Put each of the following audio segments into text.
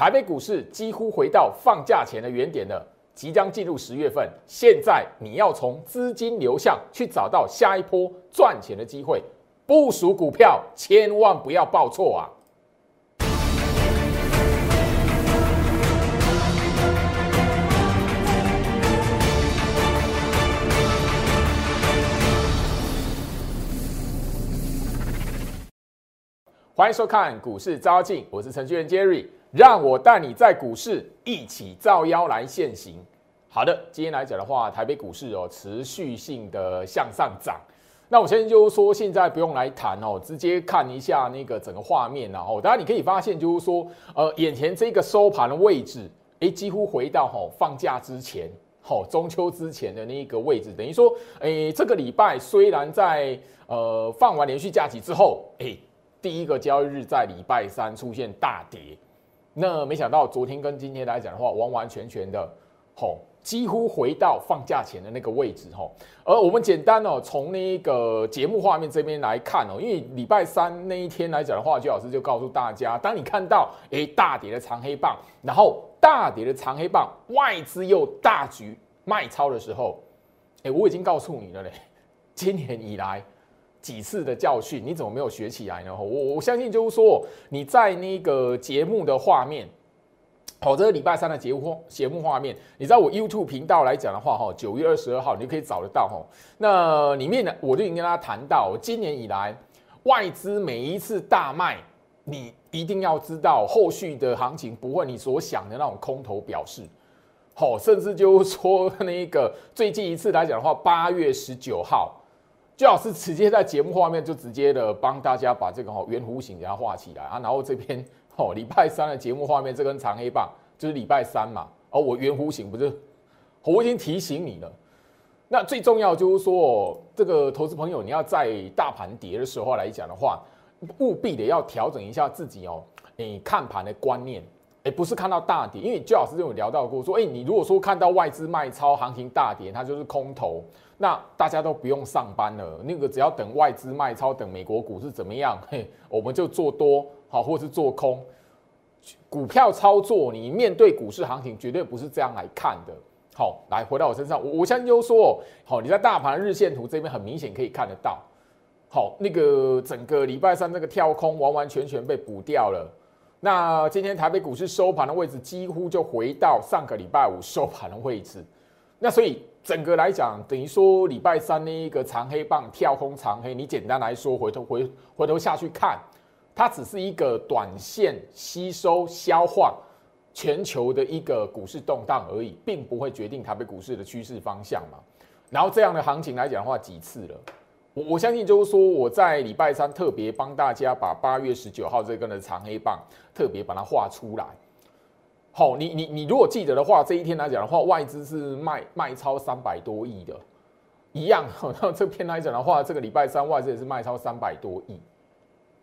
台北股市几乎回到放假前的原点了，即将进入十月份。现在你要从资金流向去找到下一波赚钱的机会，部署股票千万不要报错啊！欢迎收看股市招镜，我是程序员 Jerry，让我带你在股市一起造妖来现行。好的，今天来讲的话，台北股市哦持续性的向上涨。那我先就是说，现在不用来谈哦，直接看一下那个整个画面然后，当然你可以发现就是说，呃，眼前这个收盘的位置，哎，几乎回到吼放假之前，吼中秋之前的那一个位置，等于说，哎，这个礼拜虽然在呃放完连续假期之后，哎。第一个交易日在礼拜三出现大跌，那没想到昨天跟今天来讲的话，完完全全的吼，几乎回到放假前的那个位置吼。而我们简单哦，从那个节目画面这边来看哦，因为礼拜三那一天来讲的话，就老师就告诉大家，当你看到诶大跌的长黑棒，然后大跌的长黑棒，外资又大举卖超的时候，诶，我已经告诉你了嘞，今年以来。几次的教训，你怎么没有学起来呢？我我相信就是说，你在那个节目的画面，好，这个礼拜三的节目节目画面，你在我 YouTube 频道来讲的话，哈，九月二十二号你就可以找得到哈。那里面呢，我就已经跟大家谈到，今年以来外资每一次大卖，你一定要知道后续的行情不会你所想的那种空头表示，好，甚至就是说那个最近一次来讲的话，八月十九号。最好是直接在节目画面就直接的帮大家把这个哈圆弧形给它画起来啊，然后这边哦礼拜三的节目画面这根长黑棒就是礼拜三嘛，哦我圆弧形不是，我已经提醒你了。那最重要就是说，这个投资朋友你要在大盘跌的时候来讲的话，务必得要调整一下自己哦，你看盘的观念。哎，不是看到大跌，因为周老师就有聊到过，说，哎，你如果说看到外资卖超，行情大跌，它就是空头，那大家都不用上班了，那个只要等外资卖超，等美国股市怎么样，嘿，我们就做多好，或是做空，股票操作，你面对股市行情绝对不是这样来看的。好，来回到我身上，我我相信就说，好，你在大盘日线图这边很明显可以看得到，好，那个整个礼拜三那个跳空完完全全被补掉了。那今天台北股市收盘的位置几乎就回到上个礼拜五收盘的位置，那所以整个来讲，等于说礼拜三那一个长黑棒跳空长黑，你简单来说，回头回回头下去看，它只是一个短线吸收消化全球的一个股市动荡而已，并不会决定台北股市的趋势方向嘛。然后这样的行情来讲的话，几次了。我我相信就是说，我在礼拜三特别帮大家把八月十九号这根的长黑棒特别把它画出来。好，你你你如果记得的话，这一天来讲的话，外资是卖卖超三百多亿的，一样。那这篇来讲的话，这个礼拜三外资也是卖超三百多亿。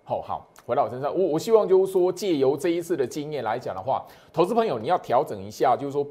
好好，回到我身上，我我希望就是说，借由这一次的经验来讲的话，投资朋友你要调整一下，就是说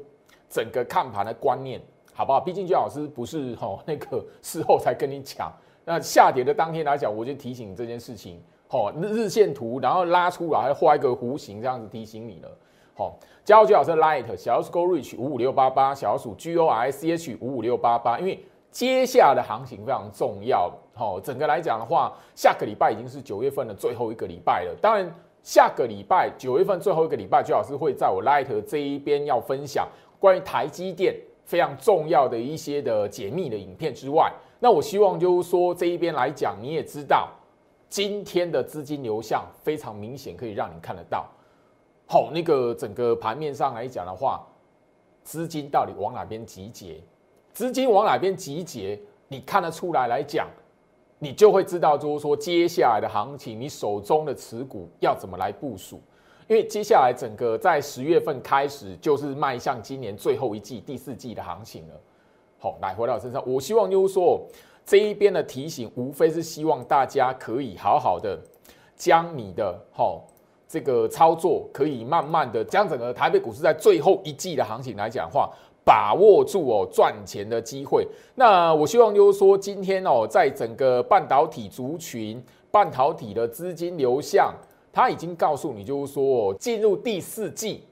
整个看盘的观念，好不好？毕竟姜老师不是吼那个事后才跟你讲。那下跌的当天来讲，我就提醒你这件事情，好，日日线图，然后拉出来画一个弧形，这样子提醒你了，好，加入最好是 Light 小鼠 Go Reach 五五六八八，小鼠 G O I C H 五五六八八，因为接下来的行情非常重要，好，整个来讲的话，下个礼拜已经是九月份的最后一个礼拜了，当然下个礼拜九月份最后一个礼拜，最好是会在我 Light 这一边要分享关于台积电非常重要的一些的解密的影片之外。那我希望就是说这一边来讲，你也知道今天的资金流向非常明显，可以让你看得到。好，那个整个盘面上来讲的话，资金到底往哪边集结？资金往哪边集结？你看得出来来讲，你就会知道，就是说接下来的行情，你手中的持股要怎么来部署？因为接下来整个在十月份开始，就是迈向今年最后一季第四季的行情了。好，来回到我身上，我希望就是说这一边的提醒，无非是希望大家可以好好的将你的好这个操作，可以慢慢的将整个台北股市在最后一季的行情来讲话，把握住哦赚钱的机会。那我希望就是说今天哦，在整个半导体族群、半导体的资金流向，它已经告诉你就是说进入第四季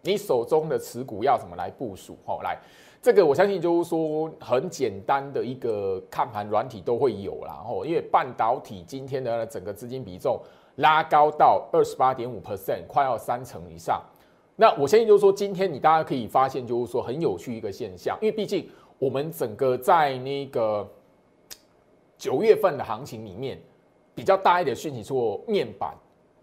你手中的持股要怎么来部署？好，来，这个我相信就是说很简单的一个看盘软体都会有啦。哦，因为半导体今天的整个资金比重拉高到二十八点五 percent，快要三成以上。那我相信就是说，今天你大家可以发现就是说很有趣一个现象，因为毕竟我们整个在那个九月份的行情里面，比较大一点讯息说面板。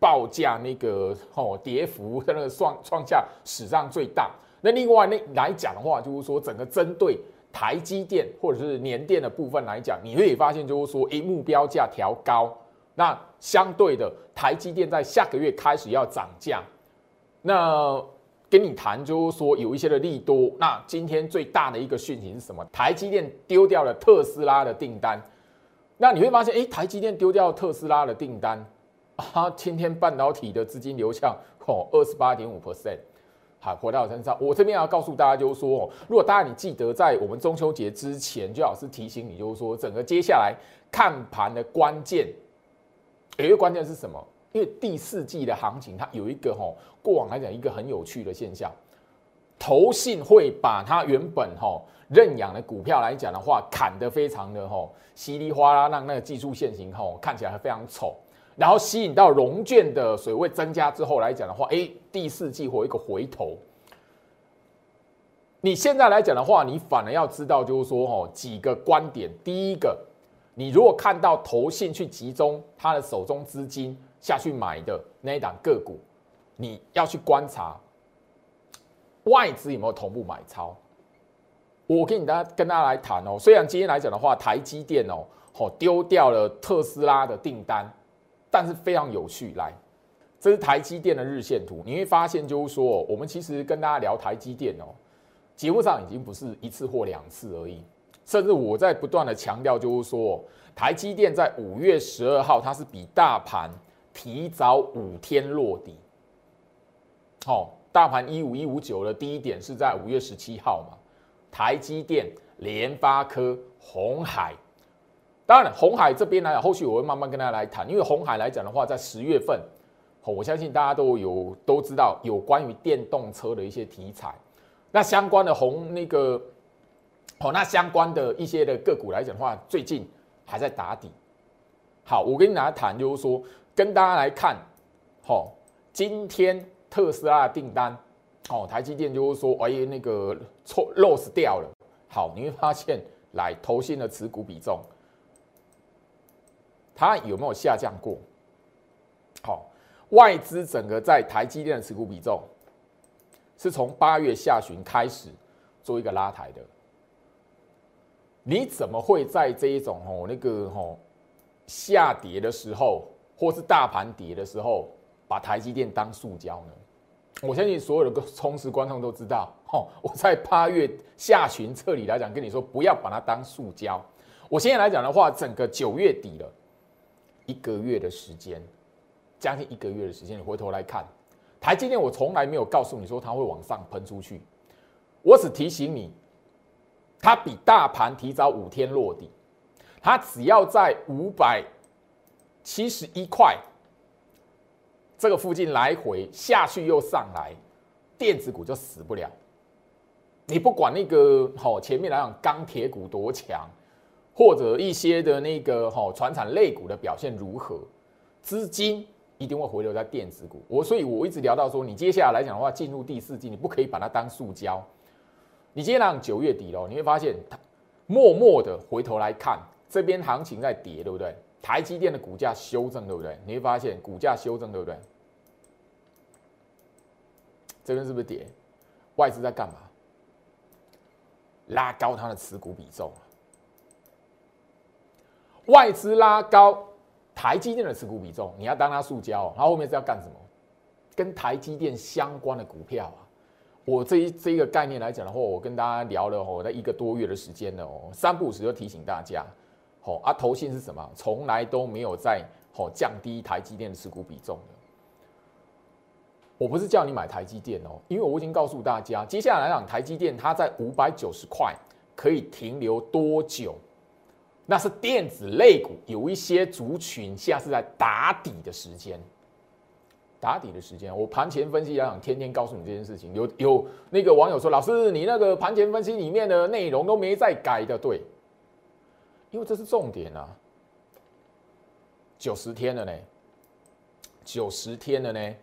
报价那个哦，跌幅的那个创创下史上最大。那另外那来讲的话，就是说整个针对台积电或者是年电的部分来讲，你可以发现就是说，诶，目标价调高。那相对的，台积电在下个月开始要涨价。那跟你谈就是说有一些的利多。那今天最大的一个讯息是什么？台积电丢掉了特斯拉的订单。那你会发现，诶，台积电丢掉特斯拉的订单。啊，今天半导体的资金流向哦，二十八点五 percent，好，回到我身上，我这边要告诉大家，就是说，如果大家你记得在我们中秋节之前，就老师提醒你，就是说整个接下来看盘的关键，有一个关键是什么？因为第四季的行情，它有一个哈，过往来讲一个很有趣的现象，投信会把它原本哈认养的股票来讲的话，砍得非常的哈稀里哗啦，让那个技术线型哈看起来非常丑。然后吸引到融券的水位增加之后来讲的话，哎，第四季或一个回头。你现在来讲的话，你反而要知道，就是说，哦，几个观点。第一个，你如果看到投信去集中他的手中资金下去买的那一档个股，你要去观察外资有没有同步买超。我跟你大家跟大家来谈哦，虽然今天来讲的话，台积电哦，哦丢掉了特斯拉的订单。但是非常有趣，来，这是台积电的日线图，你会发现就是说，我们其实跟大家聊台积电哦，节目上已经不是一次或两次而已，甚至我在不断的强调，就是说，台积电在五月十二号，它是比大盘提早五天落底，好，大盘一五一五九的低点是在五月十七号嘛，台积电、联发科、红海。当然，红海这边呢，后续我会慢慢跟大家来谈。因为红海来讲的话，在十月份，我相信大家都有都知道有关于电动车的一些题材。那相关的红那个，哦，那相关的一些的个股来讲的话，最近还在打底。好，我跟大家谈，就是说跟大家来看，好，今天特斯拉的订单，哦，台积电就是说，哎，那个错 loss 掉了。好，你会发现，来投新的持股比重。它有没有下降过？好，外资整个在台积电的持股比重是从八月下旬开始做一个拉抬的。你怎么会在这一种哦那个哦下跌的时候，或是大盘跌的时候，把台积电当塑胶呢？我相信所有的忠实观众都知道，哦，我在八月下旬这里来讲，跟你说不要把它当塑胶。我现在来讲的话，整个九月底了。一个月的时间，将近一个月的时间，你回头来看，台积电，我从来没有告诉你说它会往上喷出去，我只提醒你，它比大盘提早五天落地，它只要在五百七十一块这个附近来回下去又上来，电子股就死不了。你不管那个好前面来讲钢铁股多强。或者一些的那个哈船产类股的表现如何？资金一定会回流在电子股。我所以，我一直聊到说，你接下来来讲的话，进入第四季，你不可以把它当塑胶。你接下来九月底喽，你会发现它默默的回头来看，这边行情在跌，对不对？台积电的股价修正，对不对？你会发现股价修正，对不对？这边是不是跌？外资在干嘛？拉高它的持股比重。外资拉高台积电的持股比重，你要当它塑胶，它后面是要干什么？跟台积电相关的股票啊，我这一这一个概念来讲的话，我跟大家聊了哦，在一个多月的时间了哦，三不五时就提醒大家，哦啊，投信是什么？从来都没有在哦降低台积电的持股比重的。我不是叫你买台积电哦，因为我已经告诉大家，接下来讲台积电它在五百九十块可以停留多久？那是电子类股有一些族群现在是在打底的时间，打底的时间，我盘前分析来讲，天天告诉你这件事情。有有那个网友说，老师，你那个盘前分析里面的内容都没再改的，对，因为这是重点啊。九十天了呢，九十天了呢。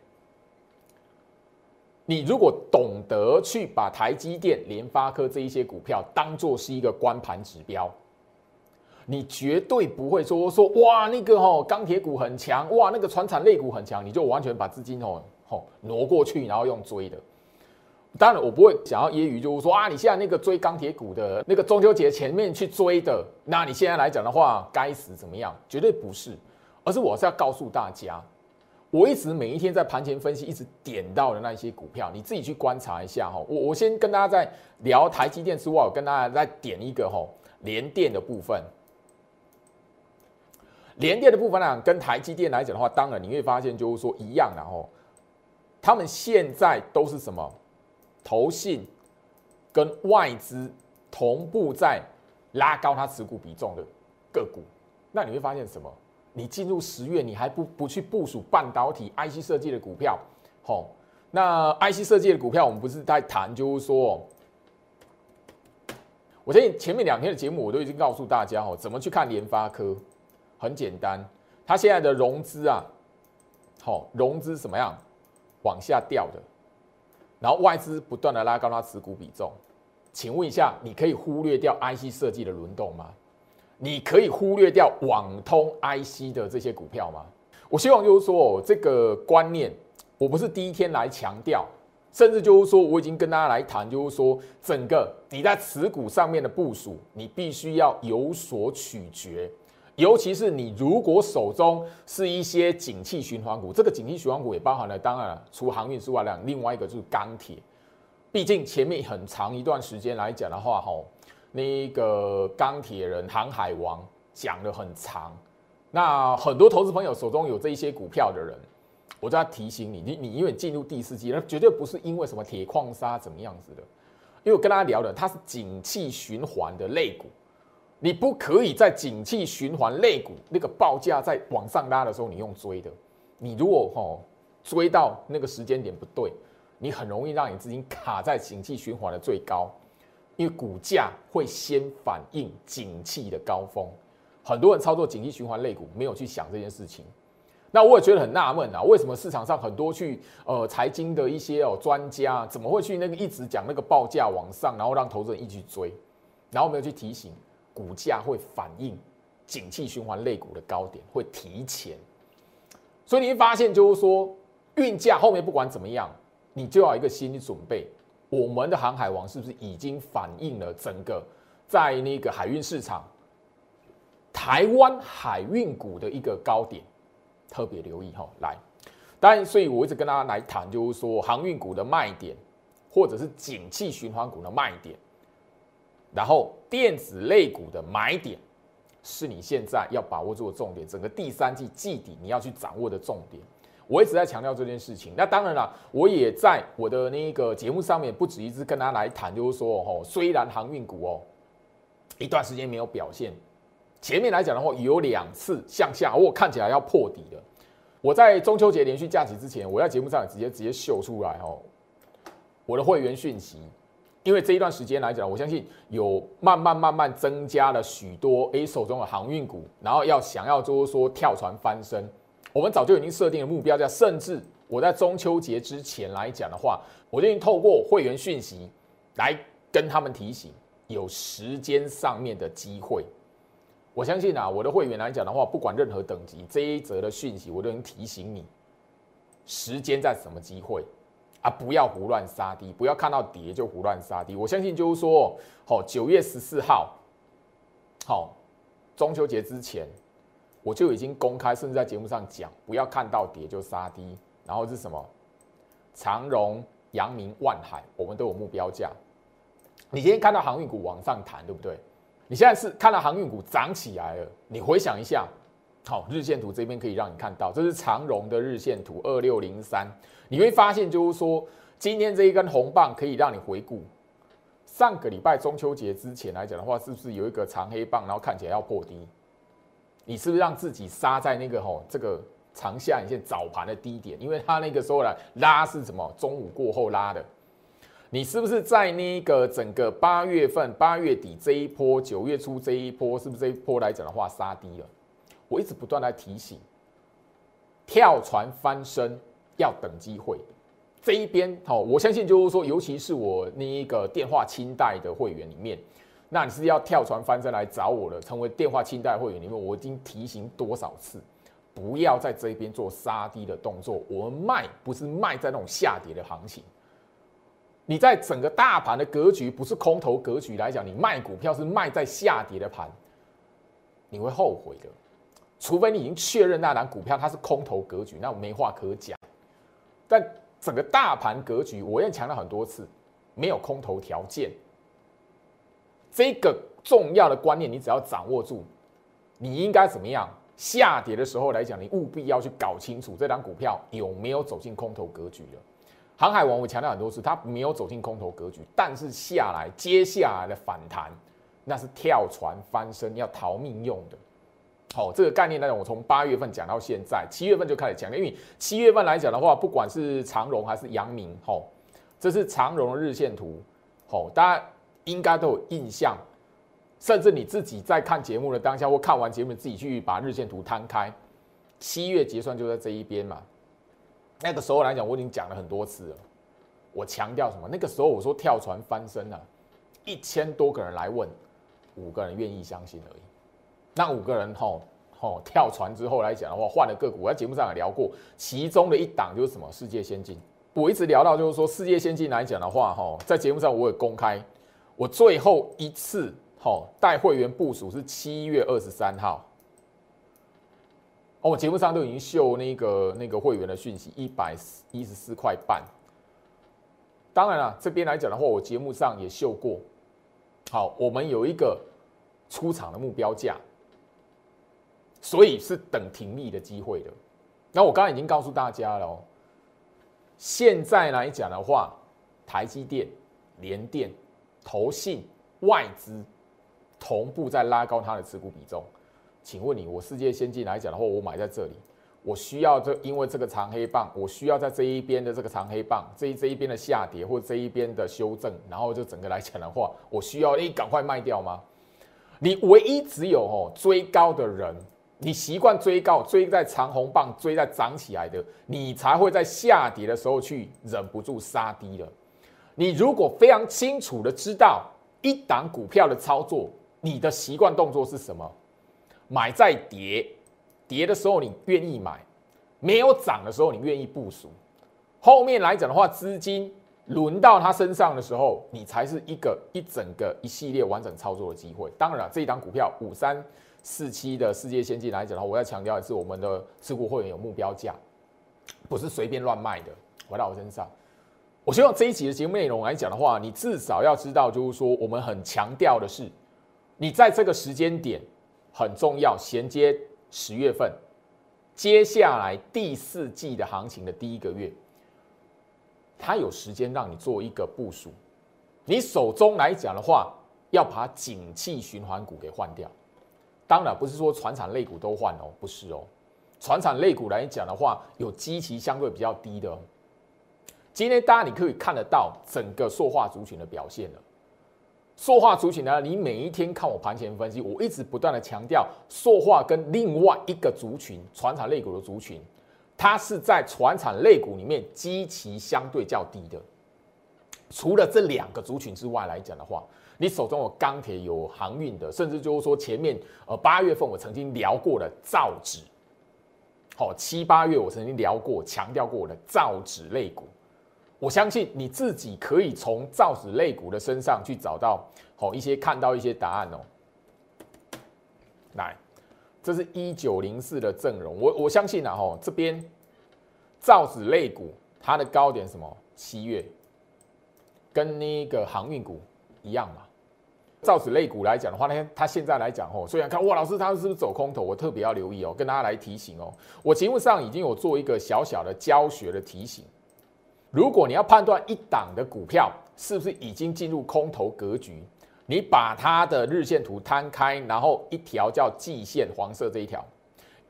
你如果懂得去把台积电、联发科这一些股票当做是一个关盘指标，你绝对不会说说哇那个吼钢铁股很强，哇那个船产类股很强，你就完全把资金吼吼挪过去，然后用追的。当然我不会想要揶揄，就是说啊你现在那个追钢铁股的那个中秋节前面去追的，那你现在来讲的话该死怎么样？绝对不是，而是我是要告诉大家。我一直每一天在盘前分析，一直点到的那些股票，你自己去观察一下哈。我我先跟大家在聊台积电之外，我跟大家再点一个哈联电的部分。联电的部分呢，跟台积电来讲的话，当然你会发现就是说一样，然后他们现在都是什么？投信跟外资同步在拉高它持股比重的个股，那你会发现什么？你进入十月，你还不不去部署半导体 IC 设计的股票，好，那 IC 设计的股票，我们不是在谈，就是说，我相信前面两天的节目我都已经告诉大家，哦，怎么去看联发科，很简单，它现在的融资啊，好，融资怎么样，往下掉的，然后外资不断的拉高它持股比重，请问一下，你可以忽略掉 IC 设计的轮动吗？你可以忽略掉网通 IC 的这些股票吗？我希望就是说，这个观念我不是第一天来强调，甚至就是说，我已经跟大家来谈，就是说，整个你在持股上面的部署，你必须要有所取决，尤其是你如果手中是一些景气循环股，这个景气循环股也包含了，当然，除航运之外，两另外一个就是钢铁，毕竟前面很长一段时间来讲的话，吼。那个钢铁人、航海王讲的很长，那很多投资朋友手中有这一些股票的人，我就要提醒你，你你因为进入第四季，那绝对不是因为什么铁矿砂怎么样子的，因为我跟大家聊的，它是景气循环的类股，你不可以在景气循环类股那个报价在往上拉的时候，你用追的，你如果吼追到那个时间点不对，你很容易让你资金卡在景气循环的最高。因为股价会先反映景气的高峰，很多人操作景气循环类股没有去想这件事情，那我也觉得很纳闷啊，为什么市场上很多去呃财经的一些哦专家怎么会去那个一直讲那个报价往上，然后让投资人一直追，然后没有去提醒股价会反映景气循环类股的高点会提前，所以你会发现就是说运价后面不管怎么样，你就要一个心理准备。我们的航海王是不是已经反映了整个在那个海运市场，台湾海运股的一个高点？特别留意哈，来，当然，所以我一直跟大家来谈，就是说航运股的卖点，或者是景气循环股的卖点，然后电子类股的买点，是你现在要把握住的重点。整个第三季季底你要去掌握的重点。我一直在强调这件事情。那当然了，我也在我的那个节目上面不止一次跟他来谈，就是说，哦，虽然航运股哦一段时间没有表现，前面来讲的话有两次向下，我看起来要破底了。我在中秋节连续假期之前，我在节目上直接直接秀出来哦，我的会员讯息，因为这一段时间来讲，我相信有慢慢慢慢增加了许多 A 手中的航运股，然后要想要就是说跳船翻身。我们早就已经设定了目标价，甚至我在中秋节之前来讲的话，我就已经透过会员讯息来跟他们提醒有时间上面的机会。我相信啊，我的会员来讲的话，不管任何等级，这一则的讯息我都能提醒你，时间在什么机会啊？不要胡乱杀低，不要看到跌就胡乱杀低。我相信就是说，好，九月十四号，好，中秋节之前。我就已经公开，甚至在节目上讲，不要看到跌就杀低。然后是什么？长荣、阳明、万海，我们都有目标价。你今天看到航运股往上弹，对不对？你现在是看到航运股涨起来了。你回想一下，好，日线图这边可以让你看到，这是长荣的日线图二六零三。你会发现，就是说，今天这一根红棒可以让你回顾上个礼拜中秋节之前来讲的话，是不是有一个长黑棒，然后看起来要破低？你是不是让自己杀在那个吼这个长下影线早盘的低点，因为它那个时候呢拉是什么？中午过后拉的。你是不是在那个整个八月份、八月底这一波、九月初这一波，是不是这一波来讲的话杀低了？我一直不断在提醒，跳船翻身要等机会。这一边好，我相信就是说，尤其是我那一个电话清代的会员里面，那你是要跳船翻身来找我的，成为电话清代会员里面，我已经提醒多少次，不要在这边做杀低的动作。我们卖不是卖在那种下跌的行情，你在整个大盘的格局不是空头格局来讲，你卖股票是卖在下跌的盘，你会后悔的。除非你已经确认那档股票它是空头格局，那我没话可讲。但整个大盘格局，我也强调很多次，没有空头条件。这个重要的观念，你只要掌握住，你应该怎么样？下跌的时候来讲，你务必要去搞清楚这张股票有没有走进空头格局了。航海王我强调很多次，它没有走进空头格局，但是下来接下来的反弹，那是跳船翻身要逃命用的。好，这个概念呢，我从八月份讲到现在，七月份就开始讲了。因为七月份来讲的话，不管是长荣还是阳明，吼，这是长荣的日线图，吼，大家应该都有印象。甚至你自己在看节目的当下，或看完节目自己去把日线图摊开，七月结算就在这一边嘛。那个时候来讲，我已经讲了很多次了。我强调什么？那个时候我说跳船翻身了，一千多个人来问，五个人愿意相信而已。那五个人吼吼跳船之后来讲的话，换了个股，我在节目上也聊过，其中的一档就是什么世界先进。我一直聊到就是说世界先进来讲的话，吼在节目上我也公开，我最后一次吼带会员部署是七月二十三号。哦，我节目上都已经秀那个那个会员的讯息，一百一十四块半。当然了，这边来讲的话，我节目上也秀过。好，我们有一个出场的目标价。所以是等停利的机会的。那我刚刚已经告诉大家了哦。现在来讲的话，台积电、联电、投信、外资同步在拉高它的持股比重。请问你，我世界先进来讲的话，我买在这里，我需要这因为这个长黑棒，我需要在这一边的这个长黑棒，这一这一边的下跌或这一边的修正，然后就整个来讲的话，我需要你赶快卖掉吗？你唯一只有哦追高的人。你习惯追高，追在长红棒，追在涨起来的，你才会在下跌的时候去忍不住杀低了。你如果非常清楚的知道一档股票的操作，你的习惯动作是什么？买在跌，跌的时候你愿意买，没有涨的时候你愿意部署。后面来讲的话，资金轮到他身上的时候，你才是一个一整个一系列完整操作的机会。当然了，这一档股票五三。四期的世界先进来讲的话，我要强调的是，我们的持股会员有目标价，不是随便乱卖的。回到我身上，我希望这一集的节目内容来讲的话，你至少要知道，就是说我们很强调的是，你在这个时间点很重要，衔接十月份，接下来第四季的行情的第一个月，它有时间让你做一个部署。你手中来讲的话，要把景气循环股给换掉。当然不是说船产类股都换哦，不是哦。船产类股来讲的话，有基期相对比较低的。今天大家你可以看得到整个塑化族群的表现了。塑化族群呢，你每一天看我盘前分析，我一直不断的强调，塑化跟另外一个族群船产类股的族群，它是在船产类股里面基期相对较低的。除了这两个族群之外来讲的话。你手中有钢铁、有航运的，甚至就是说前面呃八月份我曾经聊过的造纸，好七八月我曾经聊过、强调过我的造纸类股，我相信你自己可以从造纸类股的身上去找到好一些看到一些答案哦。来，这是一九零四的阵容，我我相信啊哈这边造纸类股它的高点什么？七月，跟那个航运股一样嘛。造纸类股来讲的话呢，它现在来讲哦，虽然看哇，老师他是不是走空头？我特别要留意哦，跟大家来提醒哦。我节目上已经有做一个小小的教学的提醒。如果你要判断一档的股票是不是已经进入空头格局，你把它的日线图摊开，然后一条叫季线黄色这一条，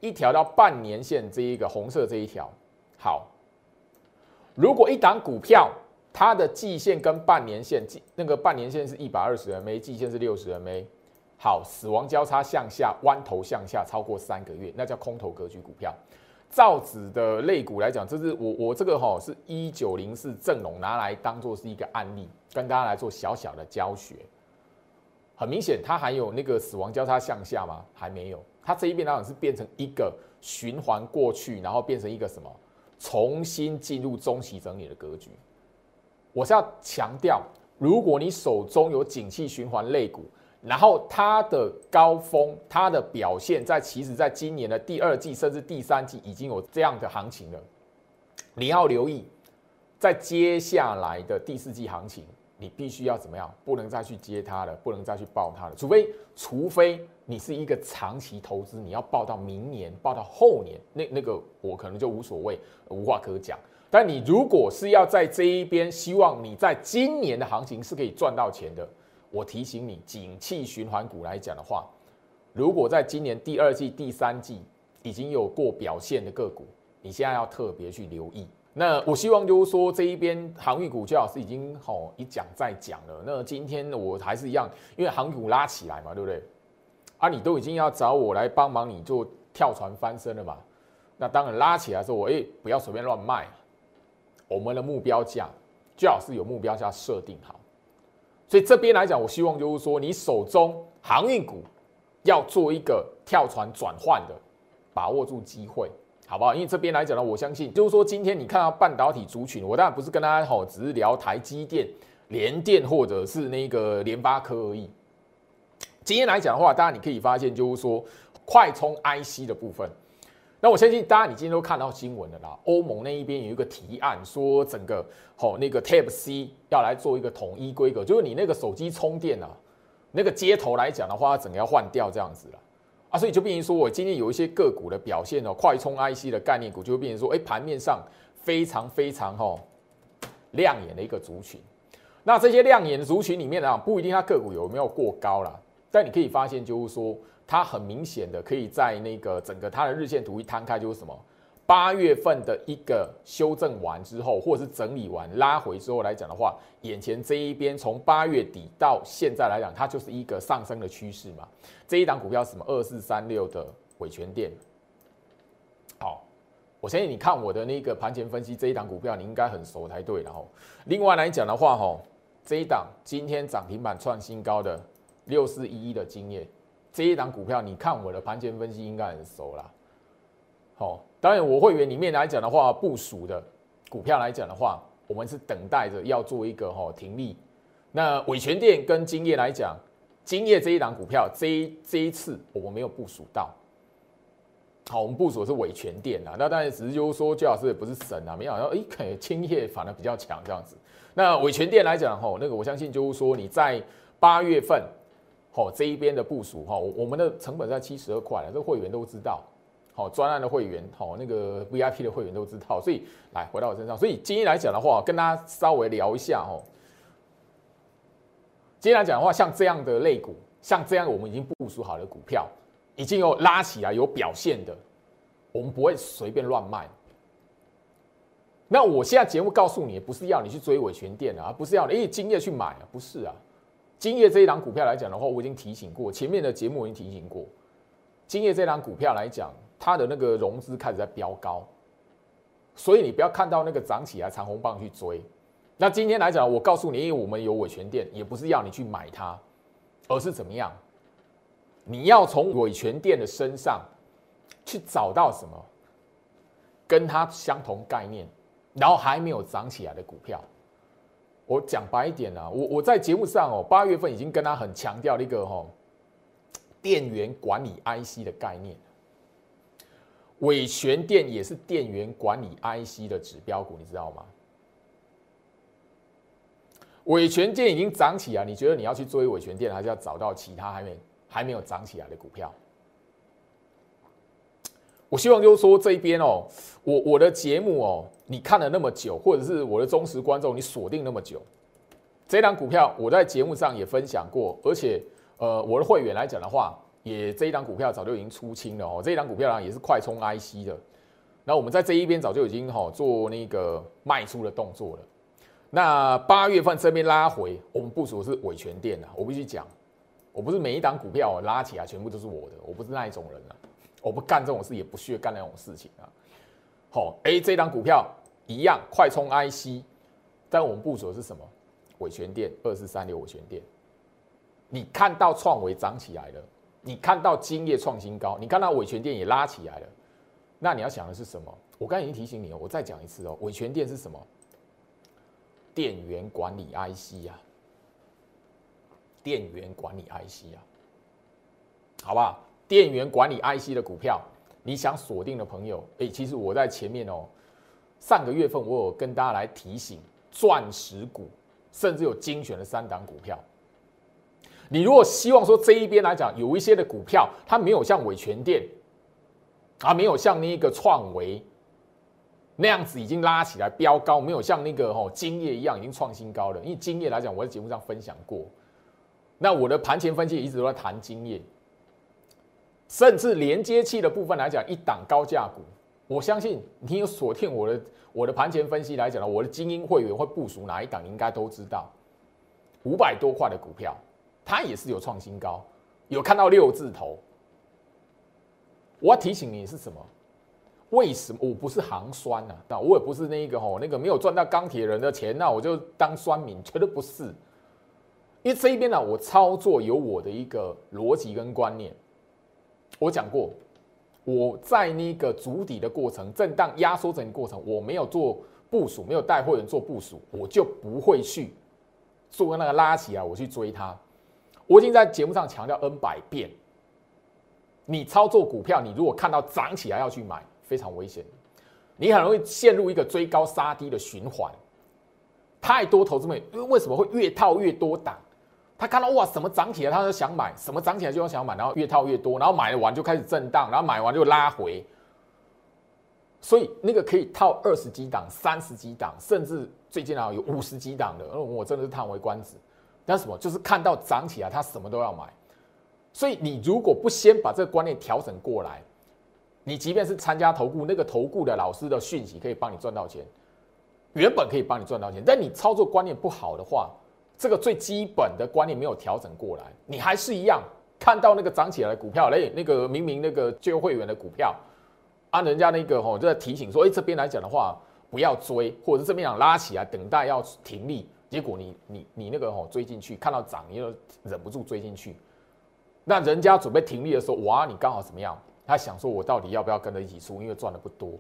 一条到半年线这一个红色这一条。好，如果一档股票它的季线跟半年线，季那个半年线是一百二十 MA，季线是六十 MA。好，死亡交叉向下，弯头向下超过三个月，那叫空头格局股票。造纸的类股来讲，这是我我这个哈是一九零四正龙拿来当做是一个案例，跟大家来做小小的教学。很明显，它还有那个死亡交叉向下吗？还没有，它这一边当然是变成一个循环过去，然后变成一个什么，重新进入中期整理的格局。我是要强调，如果你手中有景气循环类股。然后它的高峰，它的表现在其实在今年的第二季甚至第三季已经有这样的行情了。你要留意，在接下来的第四季行情，你必须要怎么样？不能再去接它了，不能再去报它了。除非，除非你是一个长期投资，你要报到明年，报到后年，那那个我可能就无所谓，无话可讲。但你如果是要在这一边，希望你在今年的行情是可以赚到钱的。我提醒你，景气循环股来讲的话，如果在今年第二季、第三季已经有过表现的个股，你现在要特别去留意。那我希望就是说，这一边航运股最好是已经好一讲再讲了。那今天我还是一样，因为航股拉起来嘛，对不对？啊，你都已经要找我来帮忙你做跳船翻身了嘛？那当然拉起来的时候，我哎不要随便乱卖，我们的目标价最好是有目标价设定好。所以这边来讲，我希望就是说，你手中航运股要做一个跳船转换的，把握住机会，好不好？因为这边来讲呢，我相信就是说，今天你看到半导体族群，我当然不是跟大家吼，只是聊台积电、联电或者是那个联发科而已。今天来讲的话，大家你可以发现就是说，快充 IC 的部分。那我相信大家，你今天都看到新闻了啦。欧盟那一边有一个提案，说整个好那个 Type C 要来做一个统一规格，就是你那个手机充电啊，那个接头来讲的话，整个要换掉这样子了啊。所以就变成说我今天有一些个股的表现哦，快充 IC 的概念股就会变成说，哎，盘面上非常非常哈亮眼的一个族群。那这些亮眼的族群里面呢，不一定它个股有没有过高啦，但你可以发现就是说。它很明显的可以在那个整个它的日线图一摊开，就是什么？八月份的一个修正完之后，或者是整理完拉回之后来讲的话，眼前这一边从八月底到现在来讲，它就是一个上升的趋势嘛。这一档股票什么？二四三六的伟权店。好，我相信你看我的那个盘前分析，这一档股票你应该很熟才对。然后，另外来讲的话，哈，这一档今天涨停板创新高的六四一一的经验。这一档股票，你看我的盘前分析应该很熟啦。好，当然我会员里面来讲的话，部署的股票来讲的话，我们是等待着要做一个哈停利。那伟权店跟金业来讲，金业这一档股票，这一这一次我们没有部署到。好，我们部署的是伟权店啊。那当然只是就是说，最老师也不是神啊，没想到哎，金叶反而比较强这样子。那伟权店来讲哈，那个我相信就是说你在八月份。好，这一边的部署哈，我们的成本在七十二块了，这会员都知道。好，专案的会员，好，那个 VIP 的会员都知道。所以来回到我身上，所以今天来讲的话，跟大家稍微聊一下哦。今天来讲的话，像这样的类股，像这样我们已经部署好的股票，已经有拉起来有表现的，我们不会随便乱卖。那我现在节目告诉你，不是要你去追尾全店啊，不是要你哎今夜去买啊，不是啊。金业这一档股票来讲的话，我已经提醒过，前面的节目我已经提醒过。金业这档股票来讲，它的那个融资开始在飙高，所以你不要看到那个涨起来长红棒去追。那今天来讲，我告诉你，因为我们有伟权店，也不是要你去买它，而是怎么样？你要从伟权店的身上去找到什么跟它相同概念，然后还没有涨起来的股票。我讲白一点啊，我我在节目上哦，八月份已经跟他很强调了一个哈，电源管理 IC 的概念，伟权电也是电源管理 IC 的指标股，你知道吗？伟权电已经涨起来，你觉得你要去追伟权电，还是要找到其他还没还没有涨起来的股票？我希望就是说这一边哦，我我的节目哦，你看了那么久，或者是我的忠实观众，你锁定那么久，这档股票我在节目上也分享过，而且呃，我的会员来讲的话，也这一档股票早就已经出清了哦，这一档股票呢也是快充 IC 的。那我们在这一边早就已经哈做那个卖出的动作了。那八月份这边拉回，我们部署的是伟权店啊，我必须讲，我不是每一档股票拉起来全部都是我的，我不是那一种人啊，我不干这种事，也不屑干那种事情啊。好，哎，这档股票一样快充 IC，但我们部署的是什么？伟权店二四三六伟权店，你看到创维涨起来了，你看到金业创新高，你看到伟权店也拉起来了，那你要想的是什么？我刚才已经提醒你了，我再讲一次哦，伟权店是什么？电源管理 IC 啊，电源管理 IC 啊，好不好？电源管理 IC 的股票，你想锁定的朋友，哎，其实我在前面哦，上个月份我有跟大家来提醒钻石股，甚至有精选的三档股票。你如果希望说这一边来讲，有一些的股票它没有像伟全电，啊，没有像那个创维。那样子已经拉起来飙高，没有像那个吼金业一样已经创新高了。因为金业来讲，我在节目上分享过。那我的盘前分析一直都在谈金业，甚至连接器的部分来讲，一档高价股，我相信你有锁听我的我的盘前分析来讲呢，我的精英会员会部署哪一档，应该都知道。五百多块的股票，它也是有创新高，有看到六字头。我要提醒你是什么？为什么我不是行酸呢？那我也不是那个吼，那个没有赚到钢铁人的钱，那我就当酸民，绝对不是。因为这一边呢，我操作有我的一个逻辑跟观念。我讲过，我在那个筑底的过程、震荡压缩整个过程，我没有做部署，没有带会员做部署，我就不会去做那个拉起来，我去追它。我已经在节目上强调 N 百遍，你操作股票，你如果看到涨起来要去买。非常危险，你很容易陷入一个追高杀低的循环。太多投资们，因为为什么会越套越多档？他看到哇，什么涨起来他就想买，什么涨起来就要想买，然后越套越多，然后买完就开始震荡，然后买完就拉回。所以那个可以套二十几档、三十几档，甚至最近啊有五十几档的，我真的是叹为观止。那什么，就是看到涨起来，他什么都要买。所以你如果不先把这个观念调整过来，你即便是参加投顾，那个投顾的老师的讯息可以帮你赚到钱，原本可以帮你赚到钱，但你操作观念不好的话，这个最基本的观念没有调整过来，你还是一样看到那个涨起来的股票，哎，那个明明那个旧会员的股票，啊，人家那个吼就在提醒说，哎，这边来讲的话不要追，或者是这边想拉起来等待要停利，结果你你你那个吼追进去，看到涨你又忍不住追进去，那人家准备停利的时候，哇，你刚好怎么样？他想说：“我到底要不要跟着一起出？因为赚的不多。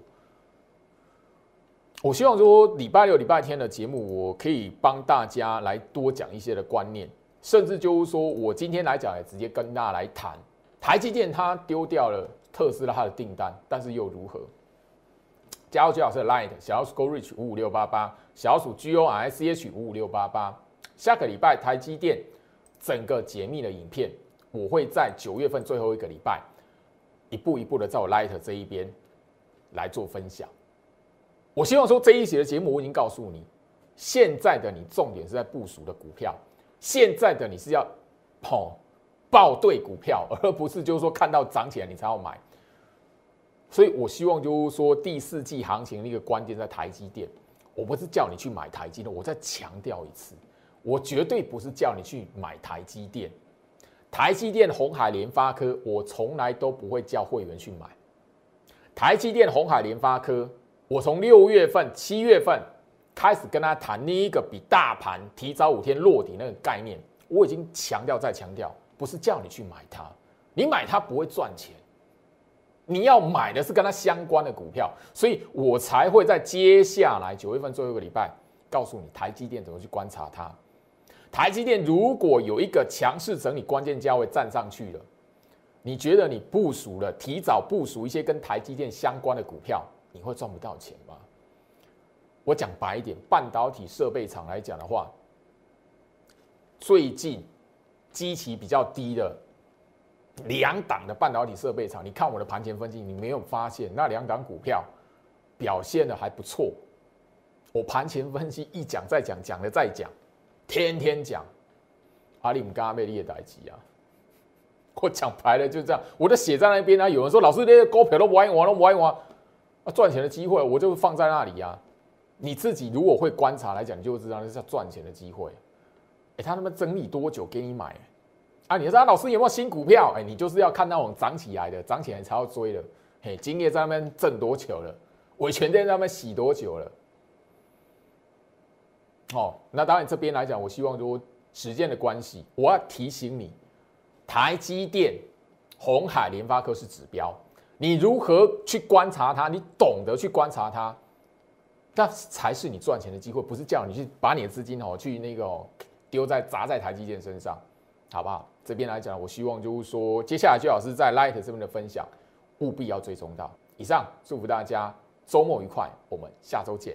我希望说礼拜六、礼拜天的节目，我可以帮大家来多讲一些的观念，甚至就是说我今天来讲，也直接跟大家来谈台积电，它丢掉了特斯拉它的订单，但是又如何？加入最好是 Light 小鼠 Go Reach 五五六八八，小鼠 G O R C H 五五六八八。下个礼拜台积电整个解密的影片，我会在九月份最后一个礼拜。”一步一步的在我 Light 这一边来做分享。我希望说这一节的节目我已经告诉你，现在的你重点是在部署的股票，现在的你是要跑报对股票，而不是就是说看到涨起来你才要买。所以我希望就是说第四季行情的一个关键在台积电，我不是叫你去买台积电，我再强调一次，我绝对不是叫你去买台积电。台积电、红海、联发科，我从来都不会叫会员去买。台积电、红海、联发科，我从六月份、七月份开始跟他谈那一个比大盘提早五天落底那个概念，我已经强调再强调，不是叫你去买它，你买它不会赚钱，你要买的是跟它相关的股票，所以我才会在接下来九月份最后一个礼拜告诉你台积电怎么去观察它。台积电如果有一个强势整理关键价位站上去了，你觉得你部署了提早部署一些跟台积电相关的股票，你会赚不到钱吗？我讲白一点，半导体设备厂来讲的话，最近基期比较低的两档的半导体设备厂，你看我的盘前分析，你没有发现那两档股票表现的还不错？我盘前分析一讲再讲，讲了再讲。天天讲阿里姆加贝利的代机啊，我讲白了就这样，我都写在那边啊。有人说老师这些股票都玩一玩，都玩一玩啊，赚钱的机会我就放在那里呀。你自己如果会观察来讲，你就知道那是赚钱的机会。哎，他他妈整理多久给你买？啊，你说老师有没有新股票？哎，你就是要看那种涨起来的，涨起来才要追的。嘿，今夜在那边挣多久了？维权在那边洗多久了？哦，那当然这边来讲，我希望说时间的关系，我要提醒你，台积电、红海、联发科是指标，你如何去观察它？你懂得去观察它。那才是你赚钱的机会，不是叫你去把你的资金哦去那个丢在砸在台积电身上，好不好？这边来讲，我希望就是说，接下来就老师在 Light 这边的分享，务必要追踪到。以上，祝福大家周末愉快，我们下周见。